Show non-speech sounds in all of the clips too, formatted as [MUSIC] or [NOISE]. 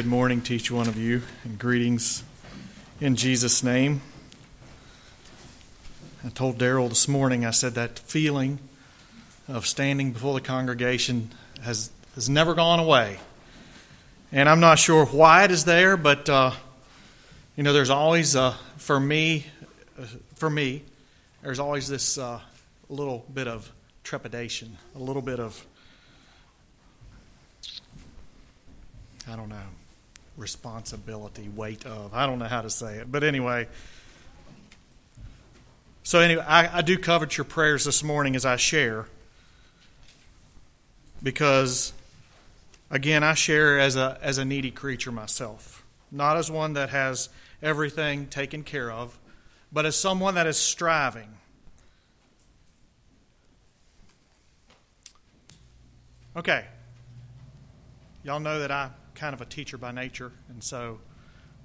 Good morning to each one of you, and greetings in Jesus' name. I told Daryl this morning, I said that feeling of standing before the congregation has, has never gone away. And I'm not sure why it is there, but, uh, you know, there's always, uh, for me, for me, there's always this uh, little bit of trepidation, a little bit of, I don't know responsibility, weight of. I don't know how to say it, but anyway. So, anyway, I, I do covet your prayers this morning as I share because, again, I share as a, as a needy creature myself, not as one that has everything taken care of, but as someone that is striving. Okay. Y'all know that I kind of a teacher by nature, and so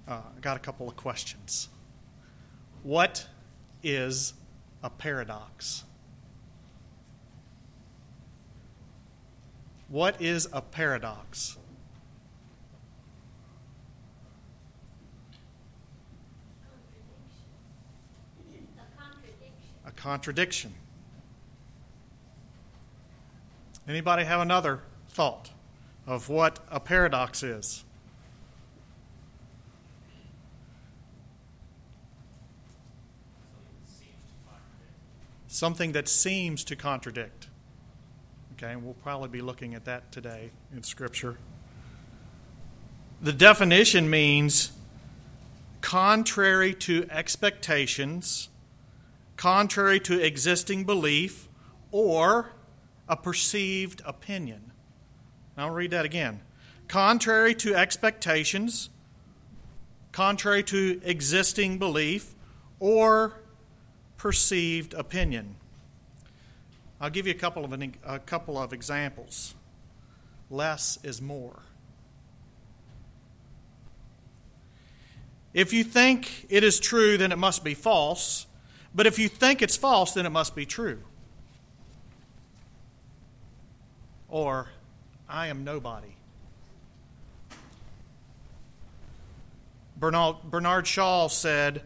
uh, I got a couple of questions. What is a paradox? What is a paradox? A contradiction. Anybody have another thought? Of what a paradox is. Something that seems to contradict. Okay, and we'll probably be looking at that today in Scripture. The definition means contrary to expectations, contrary to existing belief, or a perceived opinion. I'll read that again. Contrary to expectations, contrary to existing belief, or perceived opinion. I'll give you a couple of, a couple of examples. Less is more. If you think it is true, then it must be false. But if you think it's false, then it must be true. Or I am nobody. Bernard, Bernard Shaw said,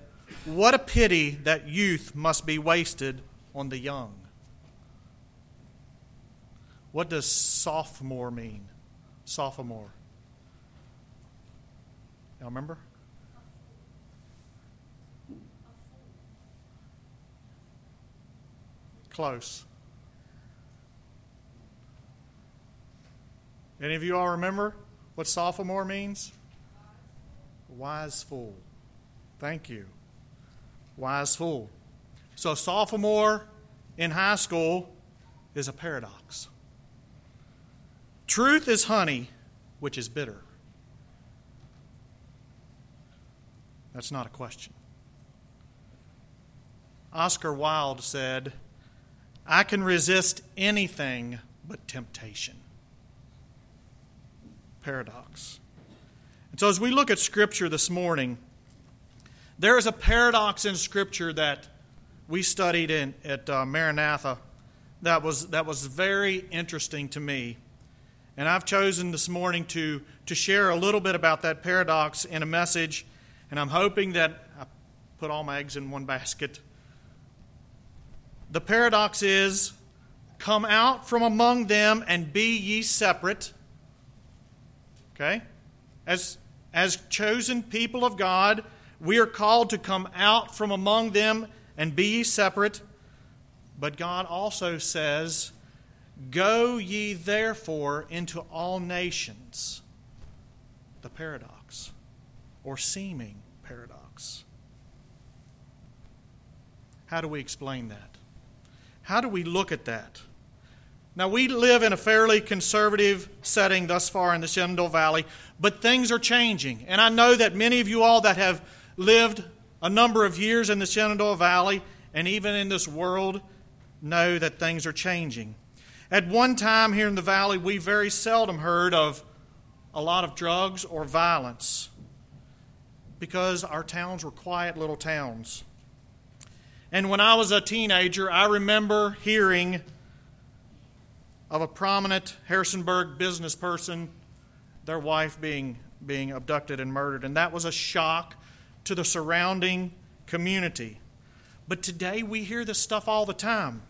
What a pity that youth must be wasted on the young. What does sophomore mean? Sophomore. Y'all remember? Close. Any of you all remember what sophomore means? Wise fool. Thank you. Wise fool. So, sophomore in high school is a paradox. Truth is honey, which is bitter. That's not a question. Oscar Wilde said, I can resist anything but temptation paradox. And so, as we look at Scripture this morning, there is a paradox in Scripture that we studied in, at uh, Maranatha that was, that was very interesting to me. And I've chosen this morning to, to share a little bit about that paradox in a message. And I'm hoping that I put all my eggs in one basket. The paradox is come out from among them and be ye separate Okay? As, as chosen people of God, we are called to come out from among them and be separate. But God also says, Go ye therefore into all nations. The paradox, or seeming paradox. How do we explain that? How do we look at that? Now, we live in a fairly conservative setting thus far in the Shenandoah Valley, but things are changing. And I know that many of you all that have lived a number of years in the Shenandoah Valley and even in this world know that things are changing. At one time here in the valley, we very seldom heard of a lot of drugs or violence because our towns were quiet little towns. And when I was a teenager, I remember hearing of a prominent Harrisonburg business person, their wife being being abducted and murdered. And that was a shock to the surrounding community. But today we hear this stuff all the time.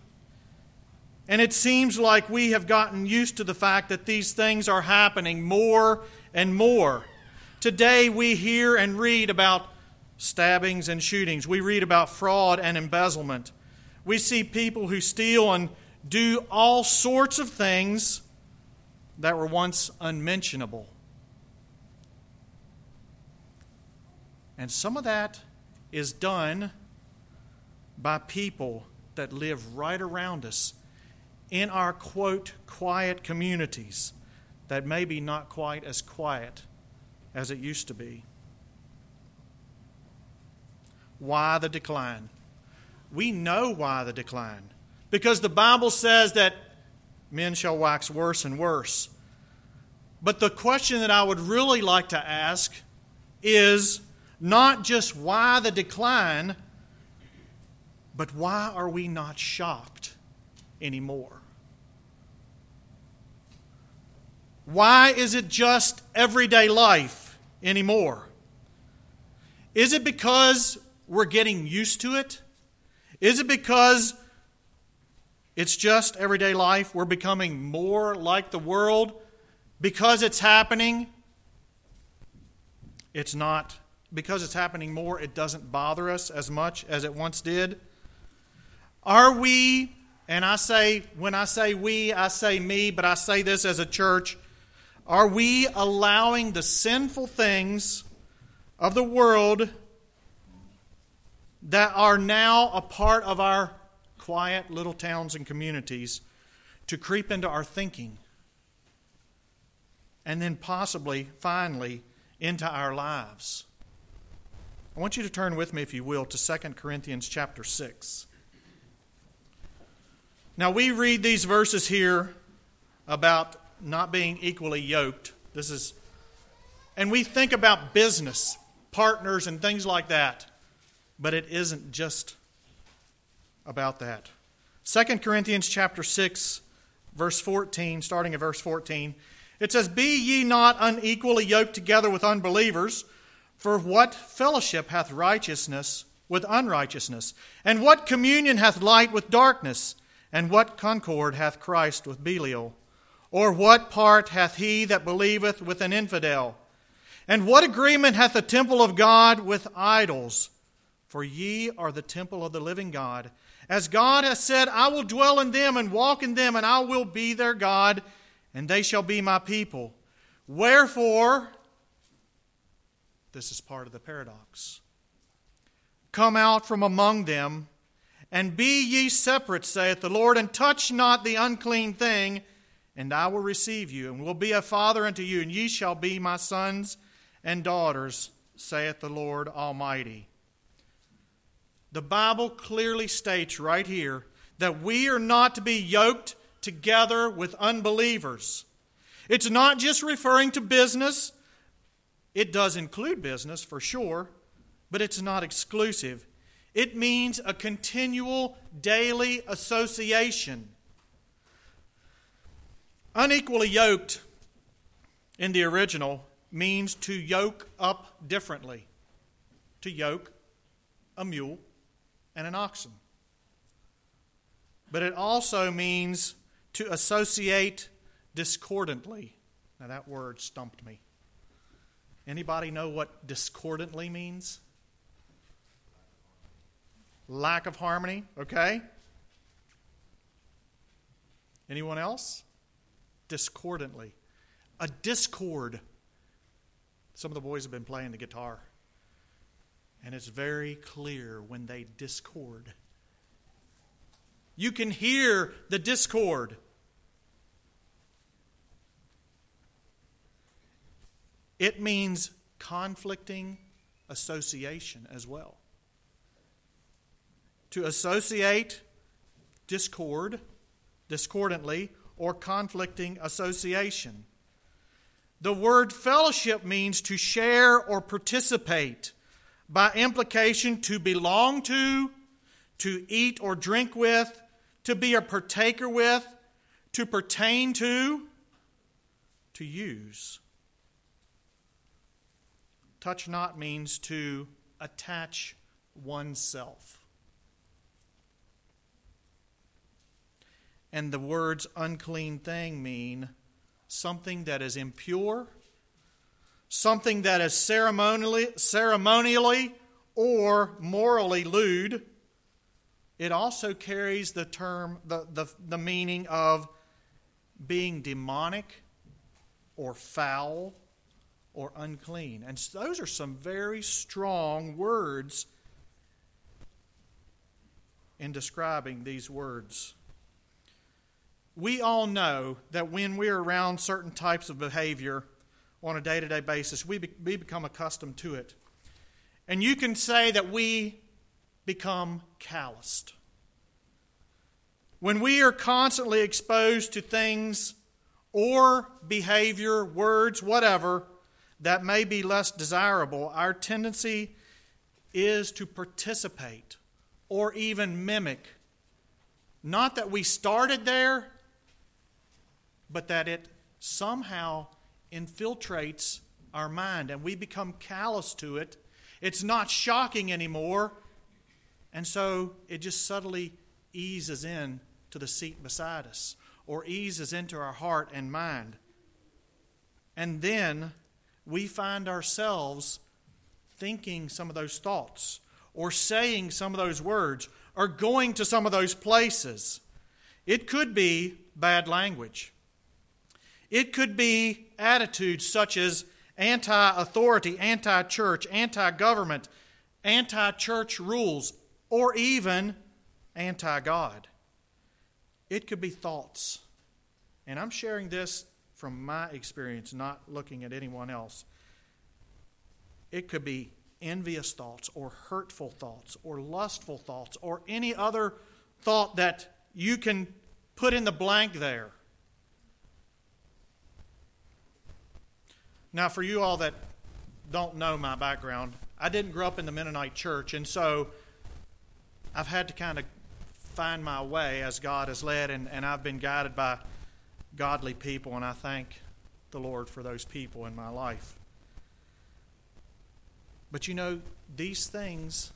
And it seems like we have gotten used to the fact that these things are happening more and more. Today we hear and read about stabbings and shootings. We read about fraud and embezzlement. We see people who steal and do all sorts of things that were once unmentionable. And some of that is done by people that live right around us in our quote quiet communities that may be not quite as quiet as it used to be. Why the decline? We know why the decline. Because the Bible says that men shall wax worse and worse. But the question that I would really like to ask is not just why the decline, but why are we not shocked anymore? Why is it just everyday life anymore? Is it because we're getting used to it? Is it because it's just everyday life? We're becoming more like the world because it's happening? It's not. Because it's happening more, it doesn't bother us as much as it once did. Are we, and I say, when I say we, I say me, but I say this as a church, are we allowing the sinful things of the world that are now a part of our quiet little towns and communities to creep into our thinking? And then possibly, finally, into our lives. I want you to turn with me, if you will, to 2 Corinthians chapter 6. Now, we read these verses here about not being equally yoked. This is, and we think about business, partners, and things like that, but it isn't just about that. 2 Corinthians chapter 6, verse 14, starting at verse 14, it says, Be ye not unequally yoked together with unbelievers, for what fellowship hath righteousness with unrighteousness? And what communion hath light with darkness? And what concord hath Christ with Belial? Or what part hath he that believeth with an infidel? And what agreement hath the temple of God with idols? For ye are the temple of the living God. As God has said, I will dwell in them and walk in them, and I will be their God, and they shall be my people. Wherefore, this is part of the paradox. Come out from among them, and be ye separate, saith the Lord, and touch not the unclean thing and I will receive you, and will be a father unto you, and ye shall be my sons and daughters, saith the Lord Almighty. The Bible clearly states right here that we are not to be yoked together with unbelievers. It's not just referring to business, it does include business for sure, but it's not exclusive. It means a continual daily association. Unequally yoked in the original means to yoke up differently. To yoke a mule and an oxen. But it also means to associate discordantly. Now that word stumped me. Anybody know what discordantly means? Lack of harmony, okay? Anyone else? discordantly. A discord. Some of the boys have been playing the guitar. And it's very clear when they discord. You can hear the discord. It means conflicting association as well. To associate discord, discordantly, or conflicting association. The word fellowship means to share or participate, by implication, to belong to, to eat or drink with, to be a partaker with, to pertain to, to use. touch not means to attach oneself. And the words unclean thing mean something that is impure, something that is ceremonially, ceremonially or morally lewd. It also carries the term, the, the, the meaning of being demonic or foul or unclean. And those are some very strong words in describing these words. We all know that when we're around certain types of behavior on a day to day basis, we, be, we become accustomed to it. And you can say that we become calloused. When we are constantly exposed to things or behavior, words, whatever, that may be less desirable, our tendency is to participate or even mimic. Not that we started there, but that it somehow infiltrates our mind and we become callous to it. It's not shocking anymore, and so it just subtly eases in to the seat beside us or eases into our heart and mind. And then we find ourselves thinking some of those thoughts or saying some of those words or going to some of those places. It could be bad language. It could be attitudes such as anti authority, anti church, anti government, anti church rules, or even anti God. It could be thoughts. And I'm sharing this from my experience, not looking at anyone else. It could be envious thoughts or hurtful thoughts or lustful thoughts or any other thought that you can put in the blank there. Now, for you all that don't know my background, I didn't grow up in the Mennonite church, and so I've had to kind of find my way as God has led, and, and I've been guided by godly people, and I thank the Lord for those people in my life. But you know, these things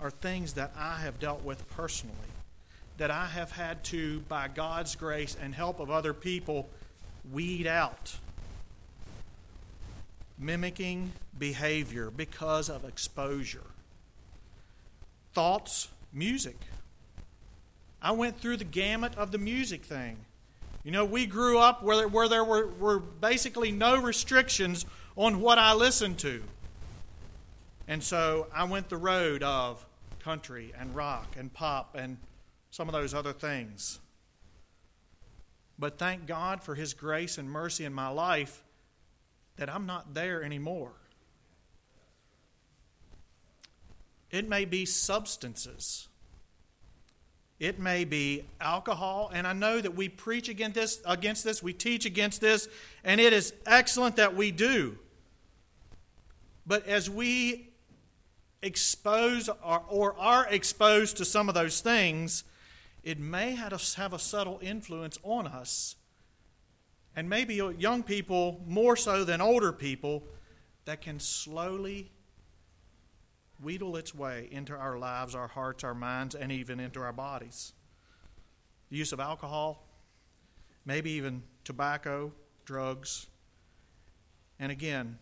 are things that I have dealt with personally, that I have had to, by God's grace and help of other people, weed out. Mimicking behavior because of exposure. Thoughts, music. I went through the gamut of the music thing. You know, we grew up where there, where there were, were basically no restrictions on what I listened to. And so I went the road of country and rock and pop and some of those other things. But thank God for His grace and mercy in my life that I'm not there anymore. It may be substances it may be alcohol, and I know that we preach against this, against this, we teach against this, and it is excellent that we do. But as we expose or, or are exposed to some of those things, it may have a, have a subtle influence on us. And maybe young people more so than older people that can slowly wheedle its way into our lives, our hearts, our minds, and even into our bodies. The use of alcohol, maybe even tobacco, drugs. And again,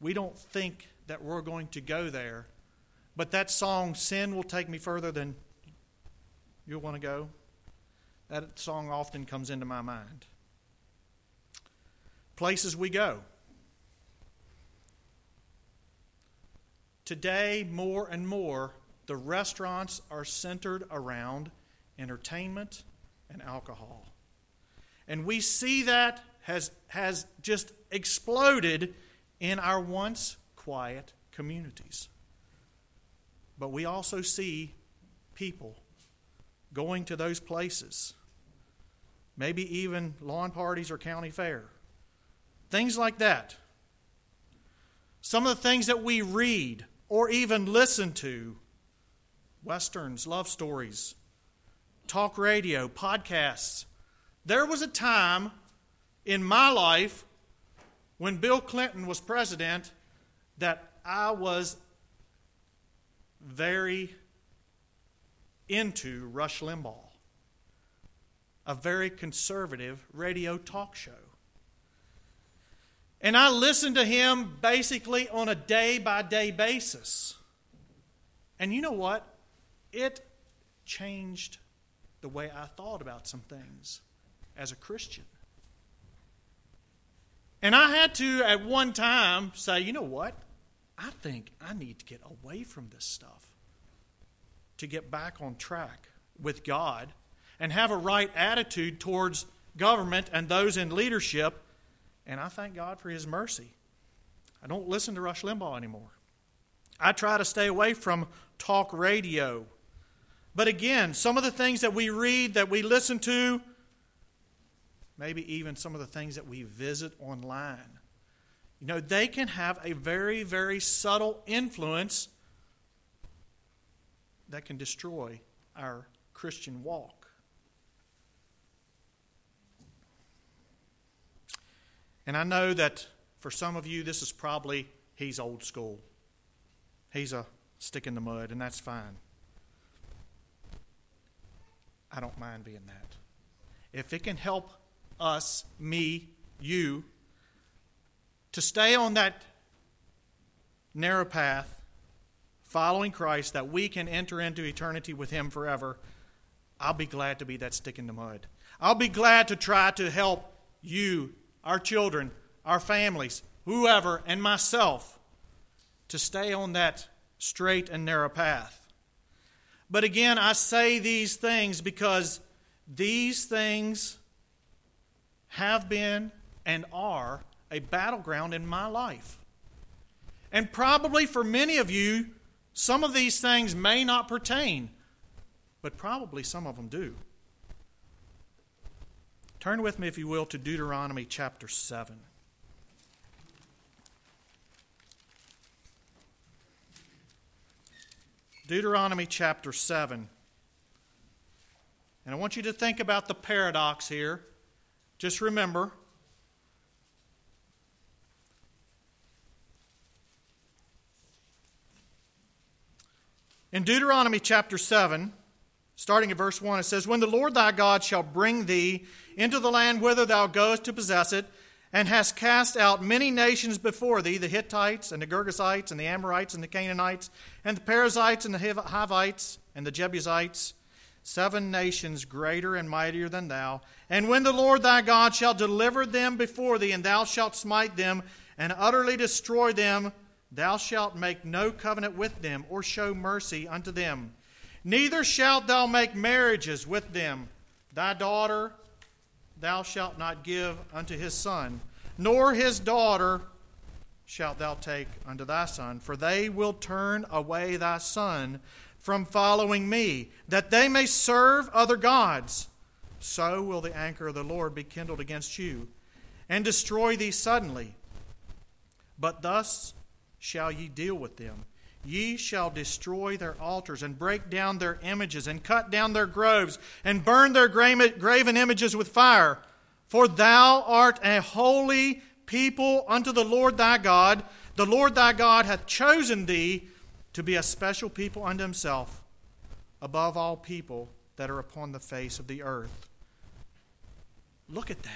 we don't think that we're going to go there, but that song, Sin Will Take Me Further Than You'll Want to Go, that song often comes into my mind. Places we go. Today, more and more, the restaurants are centered around entertainment and alcohol. And we see that has, has just exploded in our once quiet communities. But we also see people going to those places, maybe even lawn parties or county fair, things like that. Some of the things that we read or even listen to westerns, love stories, talk radio, podcasts. There was a time in my life when Bill Clinton was president that I was very into Rush Limbaugh, a very conservative radio talk show. And I listened to him basically on a day by day basis. And you know what? It changed the way I thought about some things as a Christian. And I had to, at one time, say, you know what? I think I need to get away from this stuff to get back on track with God and have a right attitude towards government and those in leadership. And I thank God for His mercy. I don't listen to Rush Limbaugh anymore. I try to stay away from talk radio. But again, some of the things that we read, that we listen to, maybe even some of the things that we visit online, you know, they can have a very, very subtle influence that can destroy our Christian walk. And I know that for some of you, this is probably, he's old school. He's a stick in the mud, and that's fine. I don't mind being that. If it can help us, me, you, to stay on that narrow path, following Christ, that we can enter into eternity with Him forever, I'll be glad to be that stick in the mud. I'll be glad to try to help you, our children, our families, whoever, and myself to stay on that straight and narrow path. But again, I say these things because these things have been and are a battleground in my life. And probably for many of you, some of these things may not pertain, but probably some of them do. Turn with me, if you will, to Deuteronomy chapter 7. Deuteronomy chapter 7. And I want you to think about the paradox here. Just remember, In Deuteronomy chapter 7, starting at verse 1, it says, When the Lord thy God shall bring thee into the land whither thou goest to possess it, and hast cast out many nations before thee, the Hittites, and the Girgashites, and the Amorites, and the Canaanites, and the Perizzites, and the Hivites, and the Jebusites, seven nations greater and mightier than thou. And when the Lord thy God shall deliver them before thee, and thou shalt smite them, and utterly destroy them, Thou shalt make no covenant with them, or show mercy unto them. Neither shalt thou make marriages with them. Thy daughter thou shalt not give unto his son, nor his daughter shalt thou take unto thy son, for they will turn away thy son from following me, that they may serve other gods. So will the anger of the Lord be kindled against you, and destroy thee suddenly. But thus shall ye deal with them. Ye shall destroy their altars and break down their images and cut down their groves and burn their graven images with fire. For thou art a holy people unto the Lord thy God. The Lord thy God hath chosen thee to be a special people unto himself above all people that are upon the face of the earth. Look at that.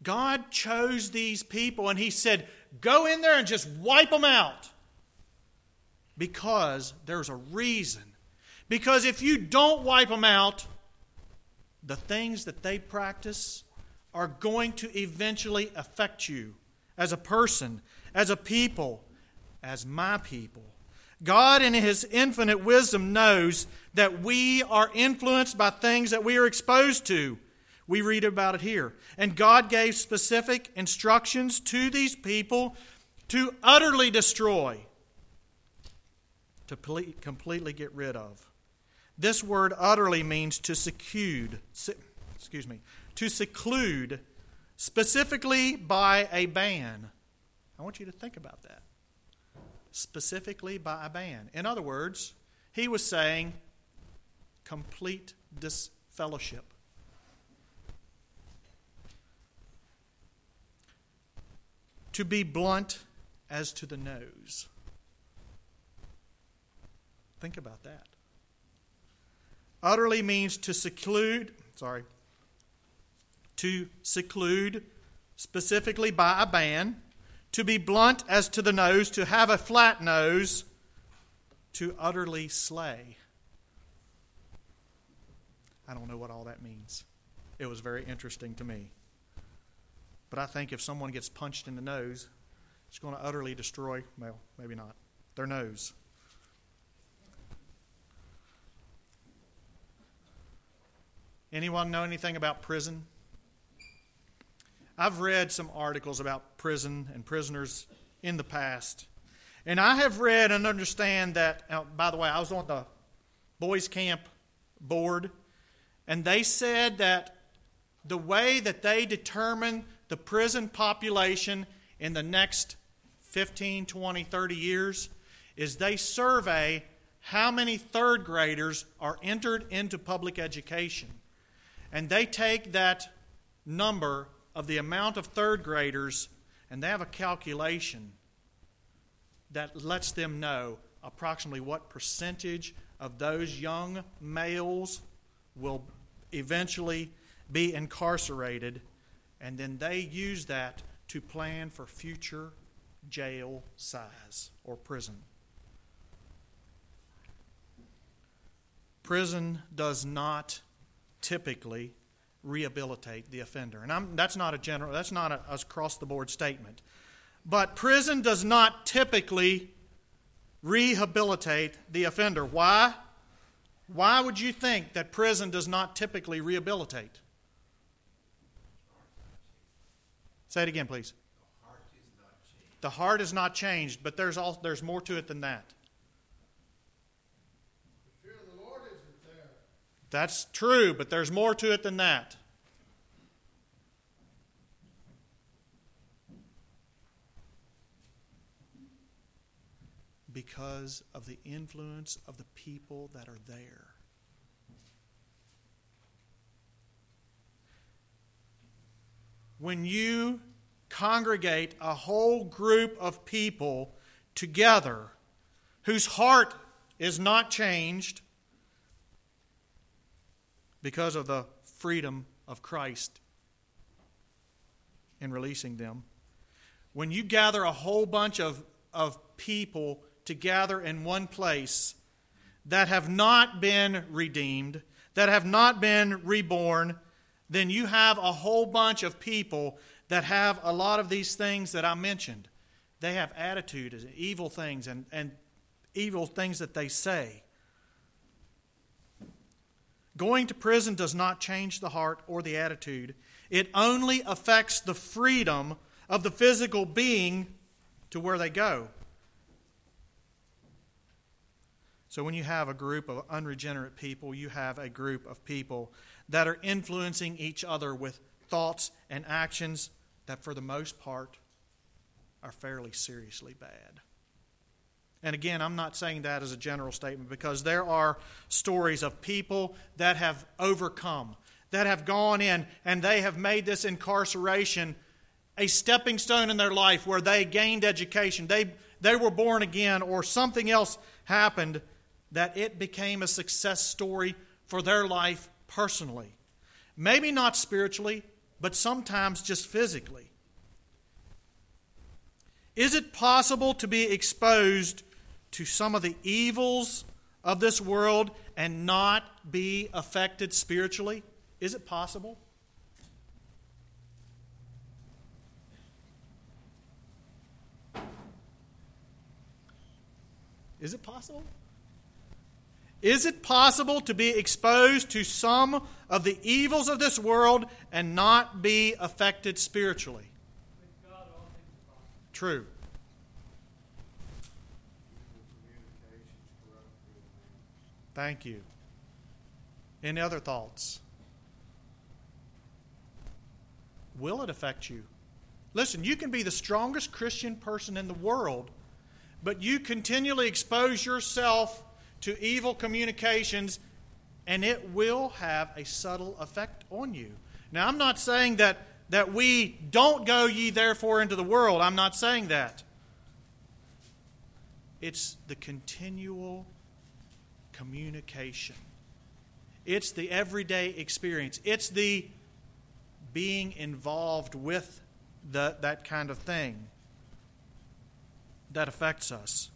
God chose these people and he said, Go in there and just wipe them out. Because there's a reason. Because if you don't wipe them out, the things that they practice are going to eventually affect you as a person, as a people, as my people. God, in His infinite wisdom, knows that we are influenced by things that we are exposed to. We read about it here. And God gave specific instructions to these people to utterly destroy, to completely get rid of. This word utterly means to seclude, excuse me, to seclude specifically by a ban. I want you to think about that. Specifically by a ban. In other words, he was saying complete disfellowship. To be blunt as to the nose. Think about that. Utterly means to seclude, sorry, to seclude specifically by a ban, to be blunt as to the nose, to have a flat nose, to utterly slay. I don't know what all that means. It was very interesting to me. But I think if someone gets punched in the nose, it's going to utterly destroy, well, maybe not, their nose. Anyone know anything about prison? I've read some articles about prison and prisoners in the past. And I have read and understand that, by the way, I was on the boys' camp board, and they said that the way that they determine the prison population in the next 15, 20, 30 years is they survey how many third graders are entered into public education. And they take that number of the amount of third graders and they have a calculation that lets them know approximately what percentage of those young males will eventually be incarcerated, and then they use that to plan for future jail size or prison. Prison does not typically rehabilitate the offender. And I'm, that's not a general, that's not a, a across the board statement. But prison does not typically rehabilitate the offender. Why? Why would you think that prison does not typically rehabilitate? Say it again, please. The heart is not changed, heart is not changed but there's, all, there's more to it than that. That's true, but there's more to it than that. Because of the influence of the people that are there. When you congregate a whole group of people together whose heart is not changed, because of the freedom of Christ in releasing them. When you gather a whole bunch of, of people to gather in one place that have not been redeemed, that have not been reborn, then you have a whole bunch of people that have a lot of these things that I mentioned. They have attitude, evil things, and, and evil things that they say. Going to prison does not change the heart or the attitude, it only affects the freedom of the physical being to where they go. So, when you have a group of unregenerate people, you have a group of people that are influencing each other with thoughts and actions that, for the most part, are fairly seriously bad. And again, I'm not saying that as a general statement because there are stories of people that have overcome, that have gone in, and they have made this incarceration a stepping stone in their life where they gained education, they, they were born again, or something else happened that it became a success story for their life personally. Maybe not spiritually, but sometimes just physically. Is it possible to be exposed to some of the evils of this world and not be affected spiritually? Is it possible? Is it possible? Is it possible to be exposed to some of the evils of this world and not be affected spiritually? True. Thank you. Any other thoughts? Will it affect you? Listen, you can be the strongest Christian person in the world, but you continually expose yourself to evil communications, and it will have a subtle effect on you. Now, I'm not saying that, that we don't go ye therefore into the world. I'm not saying that. It's the continual communication. It's the everyday experience. It's the being involved with the, that kind of thing that affects us.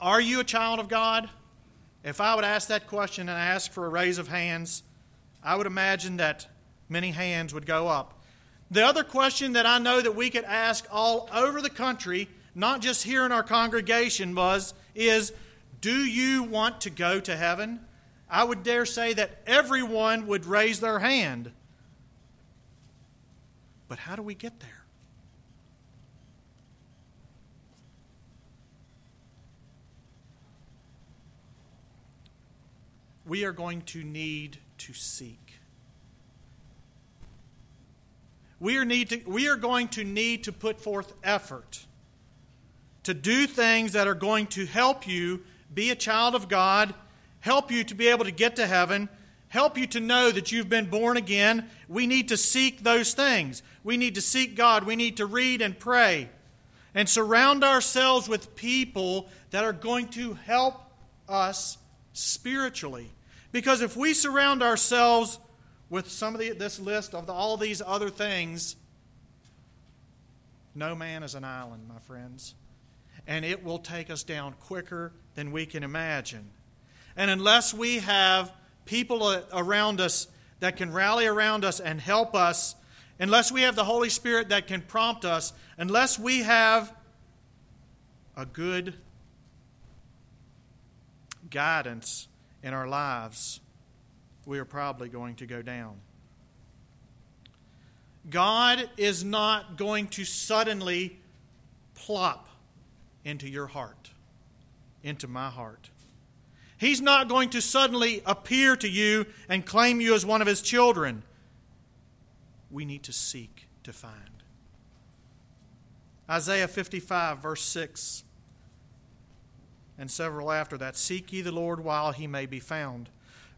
Are you a child of God? If I would ask that question and ask for a raise of hands, I would imagine that many hands would go up. The other question that I know that we could ask all over the country, not just here in our congregation, was is do you want to go to heaven? I would dare say that everyone would raise their hand. But how do we get there? We are going to need to seek. We are, need to, we are going to need to put forth effort to do things that are going to help you be a child of God, help you to be able to get to heaven, help you to know that you've been born again. We need to seek those things. We need to seek God. We need to read and pray and surround ourselves with people that are going to help us spiritually. Because if we surround ourselves with some of the, this list of the, all these other things, no man is an island, my friends. And it will take us down quicker than we can imagine. And unless we have people around us that can rally around us and help us, unless we have the Holy Spirit that can prompt us, unless we have a good guidance in our lives, we are probably going to go down. God is not going to suddenly plop into your heart, into my heart. He's not going to suddenly appear to you and claim you as one of his children. We need to seek to find. Isaiah 55, verse 6, and several after that Seek ye the Lord while he may be found.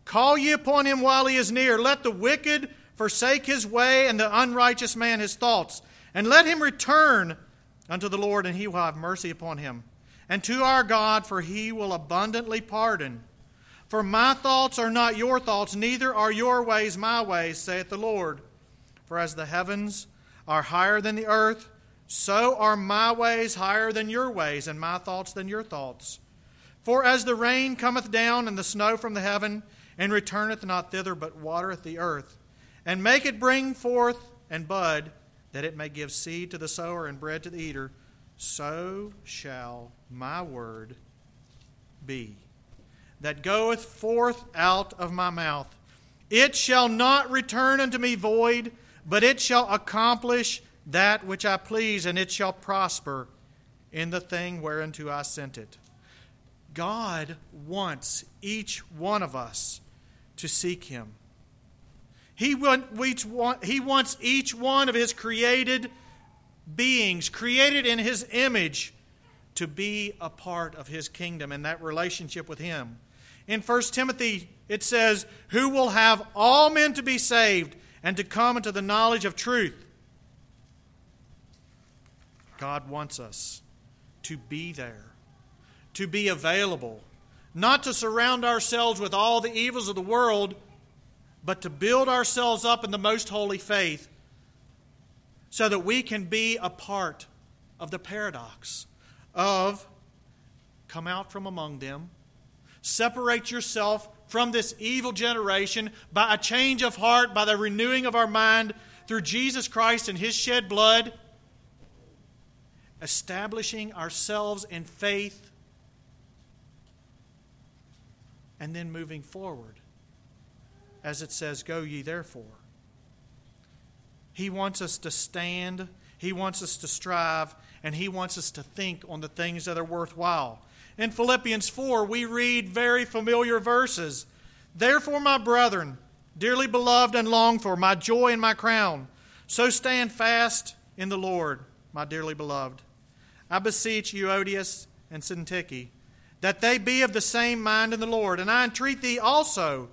Call ye upon him while he is near. Let the wicked forsake his way, and the unrighteous man his thoughts. And let him return unto the Lord, and he will have mercy upon him. And to our God, for he will abundantly pardon. For my thoughts are not your thoughts, neither are your ways my ways, saith the Lord. For as the heavens are higher than the earth, so are my ways higher than your ways, and my thoughts than your thoughts. For as the rain cometh down and the snow from the heaven, and returneth not thither, but watereth the earth, and make it bring forth and bud, that it may give seed to the sower and bread to the eater, so shall my word be that goeth forth out of my mouth. It shall not return unto me void, but it shall accomplish that which I please, and it shall prosper in the thing whereunto I sent it. God wants each one of us to seek Him. He, want, he wants each one of His created beings, created in His image, to be a part of His kingdom and that relationship with Him. In 1 Timothy, it says, Who will have all men to be saved and to come into the knowledge of truth. God wants us to be there, to be available, not to surround ourselves with all the evils of the world, but to build ourselves up in the most holy faith so that we can be a part of the paradox of come out from among them, separate yourself from this evil generation by a change of heart, by the renewing of our mind through Jesus Christ and His shed blood, establishing ourselves in faith and then moving forward. As it says, Go ye therefore. He wants us to stand, He wants us to strive, and He wants us to think on the things that are worthwhile. In Philippians 4, we read very familiar verses. Therefore, my brethren, dearly beloved and longed for, my joy and my crown, so stand fast in the Lord, my dearly beloved. I beseech Euodias and Syntyche that they be of the same mind in the Lord. And I entreat thee also,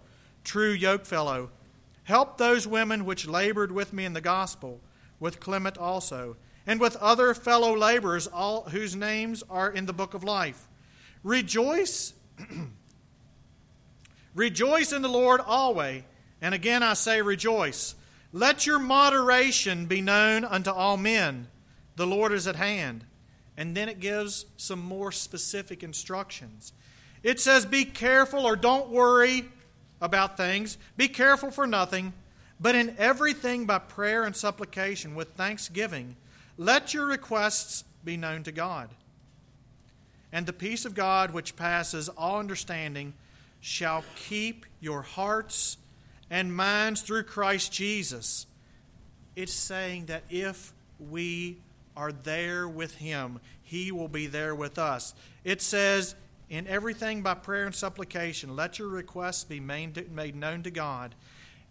true yokefellow, help those women which labored with me in the gospel, with Clement also, and with other fellow laborers, all whose names are in the book of life. Rejoice. [CLEARS THROAT] rejoice in the Lord always. And again I say, rejoice. Let your moderation be known unto all men. The Lord is at hand. And then it gives some more specific instructions. It says, Be careful or don't worry about things. Be careful for nothing, but in everything by prayer and supplication with thanksgiving, let your requests be known to God. And the peace of God, which passes all understanding, shall keep your hearts and minds through Christ Jesus. It's saying that if we are there with Him, He will be there with us. It says, in everything by prayer and supplication, let your requests be made, made known to God,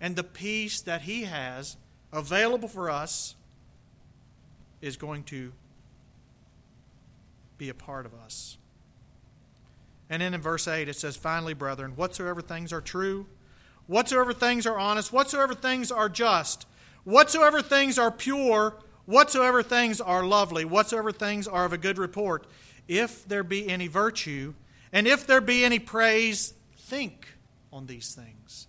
and the peace that He has available for us is going to be a part of us. And then in verse 8 it says, Finally, brethren, whatsoever things are true, whatsoever things are honest, whatsoever things are just, whatsoever things are pure, whatsoever things are lovely, whatsoever things are of a good report, if there be any virtue, and if there be any praise, think on these things.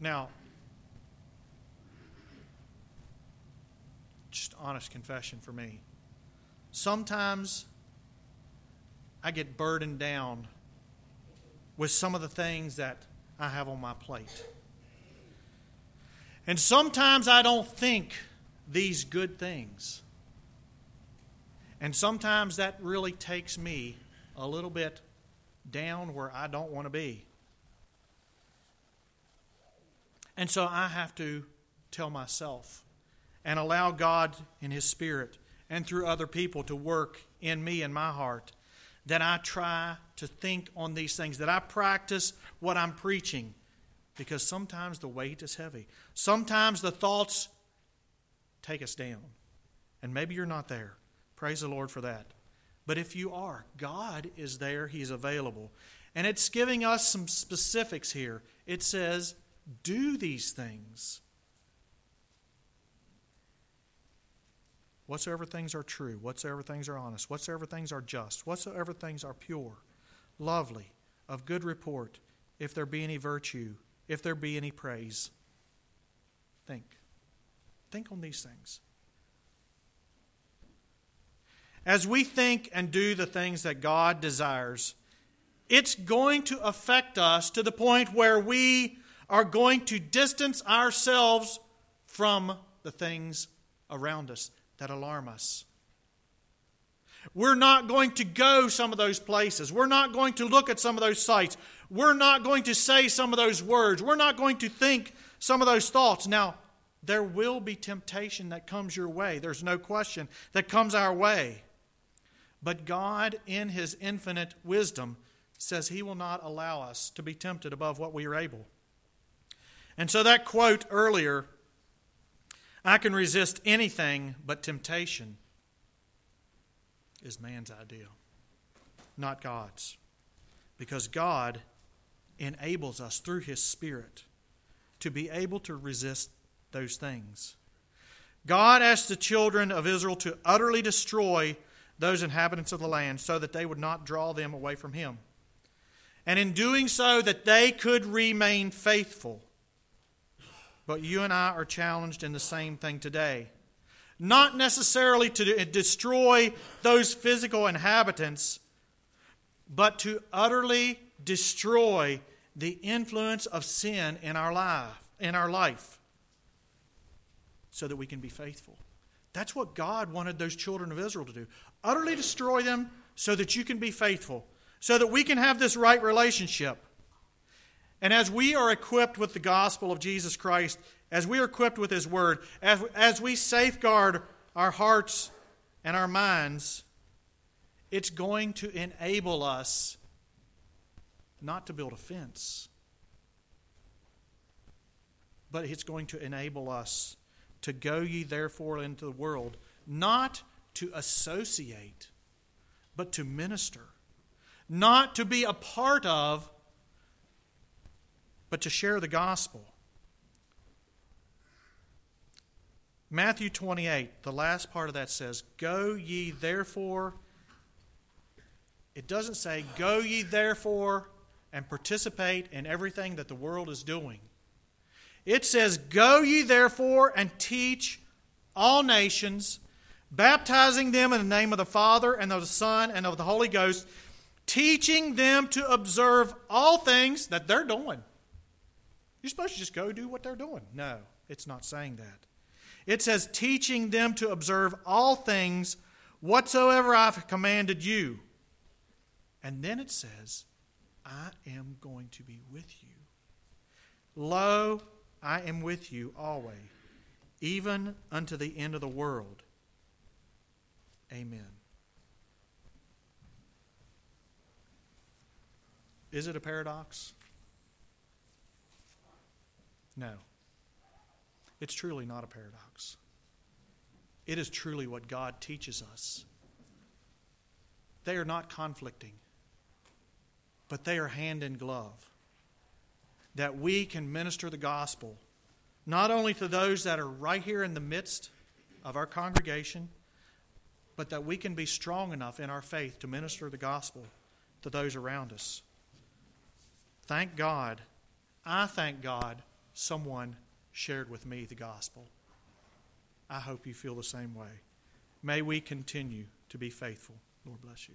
Now, just honest confession for me. Sometimes I get burdened down with some of the things that I have on my plate. And sometimes I don't think these good things. And sometimes that really takes me a little bit down where I don't want to be. And so I have to tell myself and allow God in His Spirit and through other people to work in me and my heart that I try to think on these things, that I practice what I'm preaching. Because sometimes the weight is heavy. Sometimes the thoughts take us down. And maybe you're not there. Praise the Lord for that. But if you are, God is there, He's available. And it's giving us some specifics here. It says, do these things. Whatsoever things are true, whatsoever things are honest, whatsoever things are just, whatsoever things are pure, lovely, of good report, if there be any virtue, if there be any praise, think. Think on these things. As we think and do the things that God desires, it's going to affect us to the point where we are going to distance ourselves from the things around us that alarm us. We're not going to go some of those places. We're not going to look at some of those sites. We're not going to say some of those words. We're not going to think some of those thoughts. Now, there will be temptation that comes your way. There's no question that comes our way. But God, in His infinite wisdom, says He will not allow us to be tempted above what we are able. And so that quote earlier, I can resist anything but temptation, is man's idea, not God's. Because God enables us through His Spirit to be able to resist those things. God asked the children of Israel to utterly destroy those inhabitants of the land so that they would not draw them away from Him. And in doing so, that they could remain faithful. But you and I are challenged in the same thing today. Not necessarily to destroy those physical inhabitants, but to utterly destroy the influence of sin in our life, in our life so that we can be faithful. That's what God wanted those children of Israel to do. Utterly destroy them so that you can be faithful, so that we can have this right relationship. And as we are equipped with the gospel of Jesus Christ, as we are equipped with His Word, as, as we safeguard our hearts and our minds, it's going to enable us not to build a fence, but it's going to enable us to go ye therefore into the world, not to associate, but to minister, not to be a part of, but to share the gospel. Matthew 28, the last part of that says, Go ye therefore. It doesn't say, Go ye therefore and participate in everything that the world is doing. It says, Go ye therefore and teach all nations, baptizing them in the name of the Father and of the Son and of the Holy Ghost, teaching them to observe all things that they're doing. You're supposed to just go do what they're doing. No, it's not saying that. It says, teaching them to observe all things whatsoever I've commanded you. And then it says, I am going to be with you. Lo, I am with you always, even unto the end of the world. Amen. Is it a paradox? No. It's truly not a paradox. It is truly what God teaches us. They are not conflicting, but they are hand in glove. That we can minister the gospel not only to those that are right here in the midst of our congregation, but that we can be strong enough in our faith to minister the gospel to those around us. Thank God. I thank God someone shared with me the gospel. I hope you feel the same way. May we continue to be faithful. Lord bless you.